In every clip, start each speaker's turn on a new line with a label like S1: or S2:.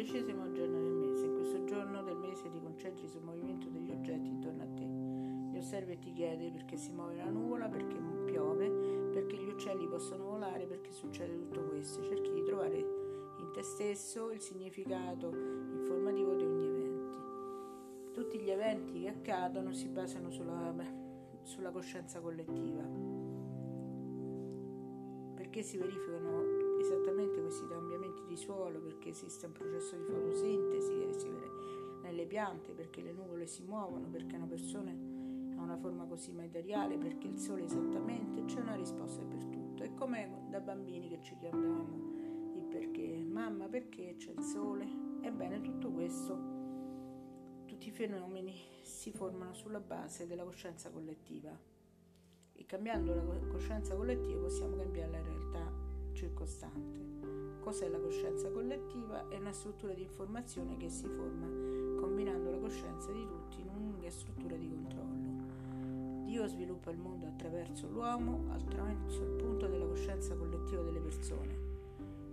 S1: dodicesimo giorno del mese. In questo giorno del mese ti concentri sul movimento degli oggetti intorno a te. Li osservi e ti chiedi perché si muove la nuvola, perché piove, perché gli uccelli possono volare, perché succede tutto questo. Cerchi di trovare in te stesso il significato informativo di ogni evento. Tutti gli eventi che accadono si basano sulla, sulla coscienza collettiva. Perché si verificano esattamente questi cambiamenti di suolo perché esiste un processo di fotosintesi che si vede nelle piante, perché le nuvole si muovono, perché una persona ha una forma così materiale, perché il sole esattamente, c'è una risposta per tutto. È come da bambini che ci chiamavamo il perché, mamma perché c'è il sole? Ebbene tutto questo, tutti i fenomeni si formano sulla base della coscienza collettiva e cambiando la coscienza collettiva possiamo cambiare la realtà circostante. Cos'è la coscienza collettiva? È una struttura di informazione che si forma combinando la coscienza di tutti in un'unica struttura di controllo. Dio sviluppa il mondo attraverso l'uomo, attraverso il punto della coscienza collettiva delle persone.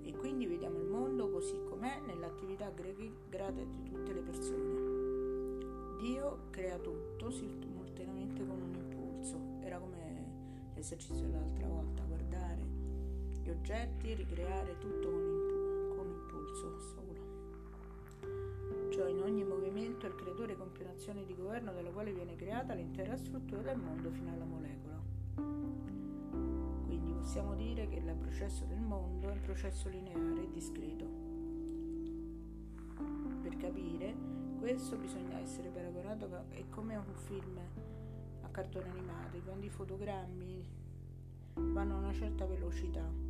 S1: E quindi vediamo il mondo così com'è nell'attività grata di tutte le persone. Dio crea tutto simultaneamente con un impulso. Era come l'esercizio dell'altra volta, guardare gli oggetti, ricreare tutto con, impu- con impulso solo. Cioè in ogni movimento il creatore compie un'azione di governo dalla quale viene creata l'intera struttura del mondo fino alla molecola. Quindi possiamo dire che il processo del mondo è un processo lineare e discreto. Per capire questo bisogna essere paragonato è come un film a cartone animato, quando i fotogrammi vanno a una certa velocità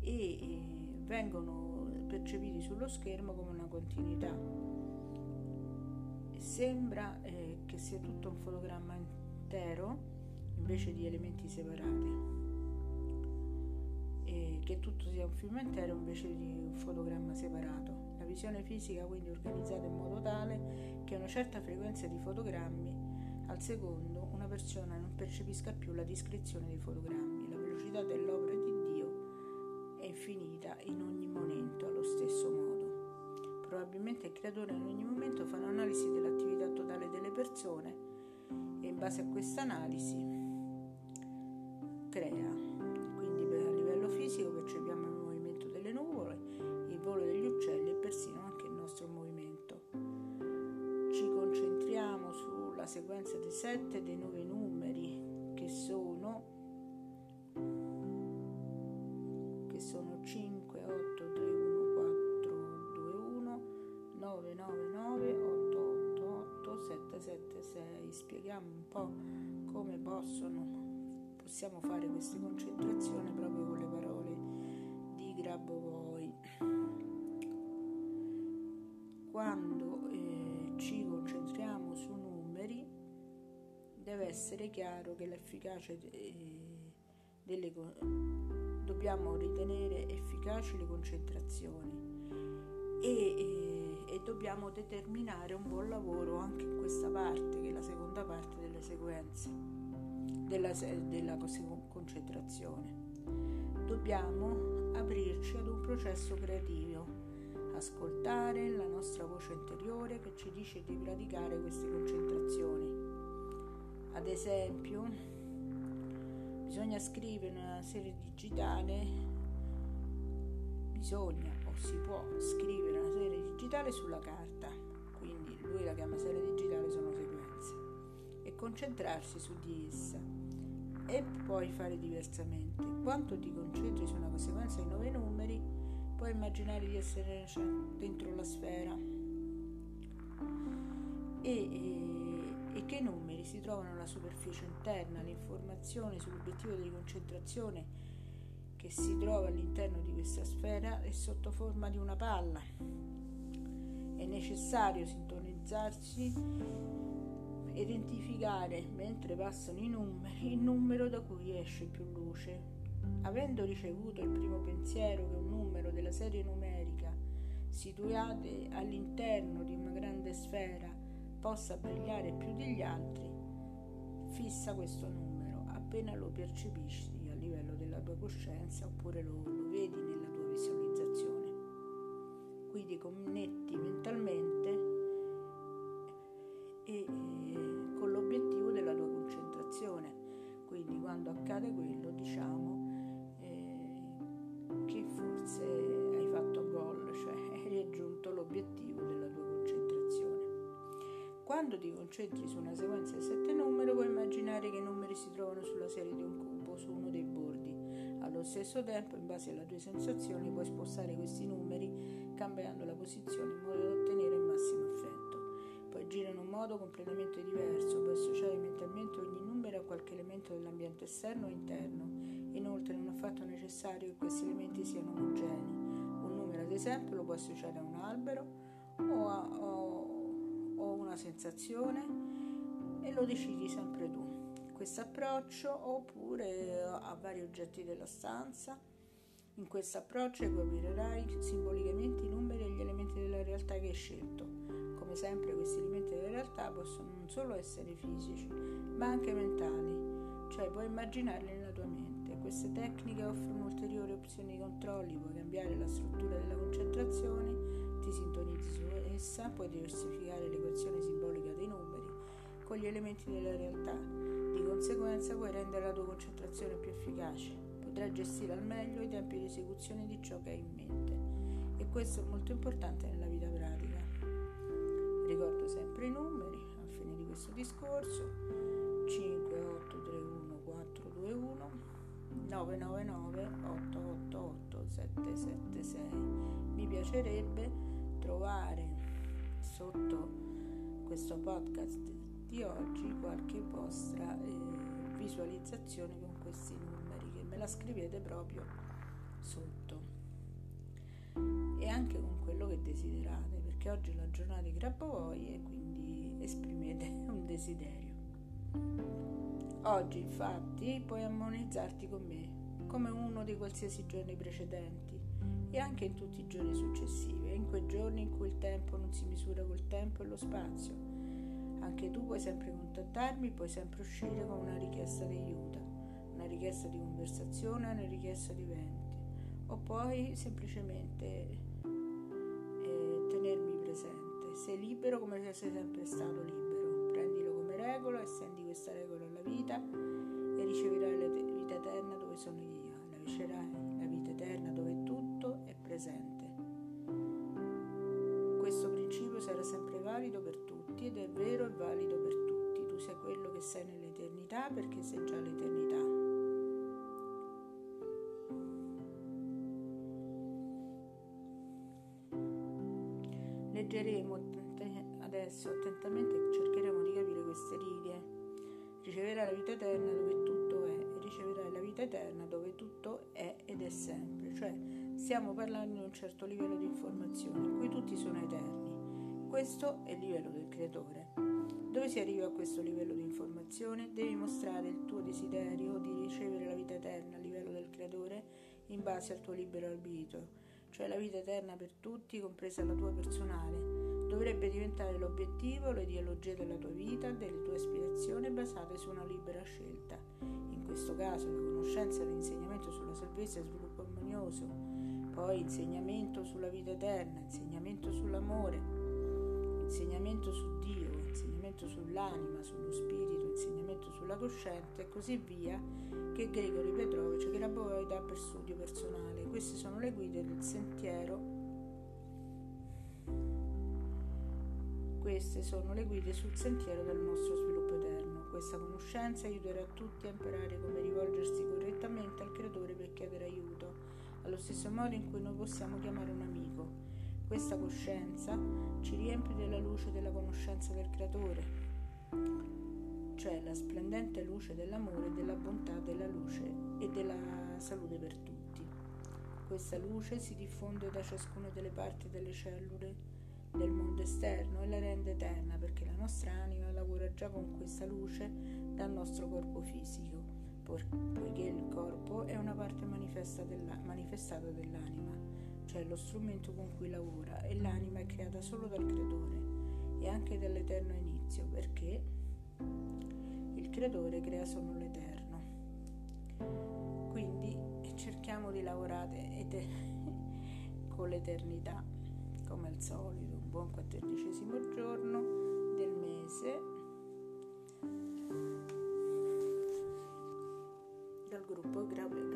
S1: e vengono percepiti sullo schermo come una continuità. Sembra eh, che sia tutto un fotogramma intero invece di elementi separati e che tutto sia un film intero invece di un fotogramma separato. La visione fisica quindi è organizzata in modo tale che a una certa frequenza di fotogrammi al secondo una persona non percepisca più la descrizione dei fotogrammi, la velocità dell'opera di infinita in ogni momento allo stesso modo. Probabilmente il creatore in ogni momento fa un'analisi dell'attività totale delle persone e in base a questa analisi crea. Quindi a livello fisico percepiamo il movimento delle nuvole, il volo degli uccelli e persino anche il nostro movimento. Ci concentriamo sulla sequenza dei sette dei nove numeri che sono Spieghiamo un po' come possono, possiamo fare queste concentrazioni proprio con le parole di Grabovoi. Quando eh, ci concentriamo su numeri, deve essere chiaro che l'efficacia eh, delle dobbiamo ritenere efficaci le concentrazioni e, e, e, dobbiamo determinare un buon lavoro anche in questa parte, che è la seconda parte delle sequenze, della, della concentrazione. Dobbiamo aprirci ad un processo creativo, ascoltare la nostra voce interiore che ci dice di praticare queste concentrazioni. Ad esempio, bisogna scrivere una serie digitale, bisogna o si può scrivere una serie digitale sulla carta, quindi lui la chiama serie digitale, sono sequenze, e concentrarsi su di essa e poi fare diversamente. Quanto ti concentri su una sequenza di nove numeri, puoi immaginare di essere dentro la sfera. E, e e che i numeri si trovano alla superficie interna, l'informazione sull'obiettivo di concentrazione che si trova all'interno di questa sfera è sotto forma di una palla. È necessario sintonizzarsi identificare mentre passano i numeri il numero da cui esce più luce. Avendo ricevuto il primo pensiero che un numero della serie numerica situate all'interno di una grande sfera possa brillare più degli altri, fissa questo numero appena lo percepisci a livello della tua coscienza oppure lo, lo vedi ti connetti mentalmente e, e con l'obiettivo della tua concentrazione. Quindi quando accade quello diciamo eh, che forse hai fatto gol, cioè hai raggiunto l'obiettivo della tua concentrazione. Quando ti concentri su una sequenza di sette numeri puoi immaginare che i numeri si trovano sulla serie di un cubo su uno dei bordi. Allo stesso tempo, in base alle tue sensazioni, puoi spostare questi numeri cambiando la posizione in modo da ottenere il massimo effetto. Puoi agire in un modo completamente diverso, puoi associare mentalmente ogni numero a qualche elemento dell'ambiente esterno o interno. Inoltre non è affatto necessario che questi elementi siano omogenei. Un numero, ad esempio, lo puoi associare a un albero o a, o, o una sensazione e lo decidi sempre tu. Questo approccio oppure a vari oggetti della stanza. In questo approccio equiparerai simbolicamente i numeri e gli elementi della realtà che hai scelto. Come sempre questi elementi della realtà possono non solo essere fisici, ma anche mentali, cioè puoi immaginarli nella tua mente. Queste tecniche offrono ulteriori opzioni di controlli, puoi cambiare la struttura della concentrazione, ti sintonizzi su essa, puoi diversificare l'equazione simbolica dei numeri con gli elementi della realtà. Di conseguenza puoi rendere la tua concentrazione più efficace, potrai gestire al meglio i tempi di esecuzione di ciò che hai in mente e questo è molto importante nella vita pratica. Ricordo sempre i numeri a fine di questo discorso 5 8 3 1 4 2 1 999 888 776 mi piacerebbe trovare sotto questo podcast di oggi qualche vostra eh, visualizzazione con questi numeri la scrivete proprio sotto. E anche con quello che desiderate perché oggi è la giornata di Grabovoi e quindi esprimete un desiderio. Oggi infatti puoi ammonizzarti con me come uno dei qualsiasi giorni precedenti e anche in tutti i giorni successivi, in quei giorni in cui il tempo non si misura col tempo e lo spazio, anche tu puoi sempre contattarmi, puoi sempre uscire con una richiesta di aiuto, una richiesta di conversazione, una richiesta di eventi, o puoi semplicemente eh, tenermi presente. Sei libero come se sei sempre stato libero. Prendilo come regola, estendi questa regola alla vita e riceverai la vita eterna dove sono io. La riceverai la vita eterna dove tutto è presente. Questo principio sarà sempre valido per tutti ed è vero e valido per tutti. Tu sei quello che sei nell'eternità perché sei già l'eternità. Leggeremo adesso attentamente e cercheremo di capire queste righe. Riceverai la vita eterna dove tutto è e riceverai la vita eterna dove tutto è ed è sempre. Cioè stiamo parlando di un certo livello di informazione in cui tutti sono eterni questo è il livello del creatore. Dove si arriva a questo livello di informazione? Devi mostrare il tuo desiderio di ricevere la vita eterna a livello del creatore in base al tuo libero arbitrio, cioè la vita eterna per tutti, compresa la tua personale. Dovrebbe diventare l'obiettivo, l'ideologia della tua vita, delle tue aspirazioni basate su una libera scelta. In questo caso la conoscenza e l'insegnamento sulla salvezza e sviluppo armonioso, poi insegnamento sulla vita eterna, insegnamento sull'amore, insegnamento su Dio, insegnamento sull'anima, sullo spirito, insegnamento sulla coscienza e così via, che Gregory Petrovic Grabovoi dà per studio personale. Queste sono le guide del sentiero. Queste sono le guide sul sentiero del nostro sviluppo eterno. Questa conoscenza aiuterà tutti a imparare come rivolgersi correttamente al creatore per chiedere aiuto, allo stesso modo in cui noi possiamo chiamare un amico questa coscienza ci riempie della luce della conoscenza del Creatore, cioè la splendente luce dell'amore, della bontà, della luce e della salute per tutti. Questa luce si diffonde da ciascuna delle parti delle cellule del mondo esterno e la rende eterna perché la nostra anima lavora già con questa luce dal nostro corpo fisico, poiché il corpo è una parte manifestata dell'anima cioè lo strumento con cui lavora, e l'anima è creata solo dal creatore e anche dall'eterno inizio, perché il creatore crea solo l'eterno. Cerchiamo di lavorare ed- con l'eternità, come al solito, un buon quattordicesimo giorno del mese. Dal gruppo Grabove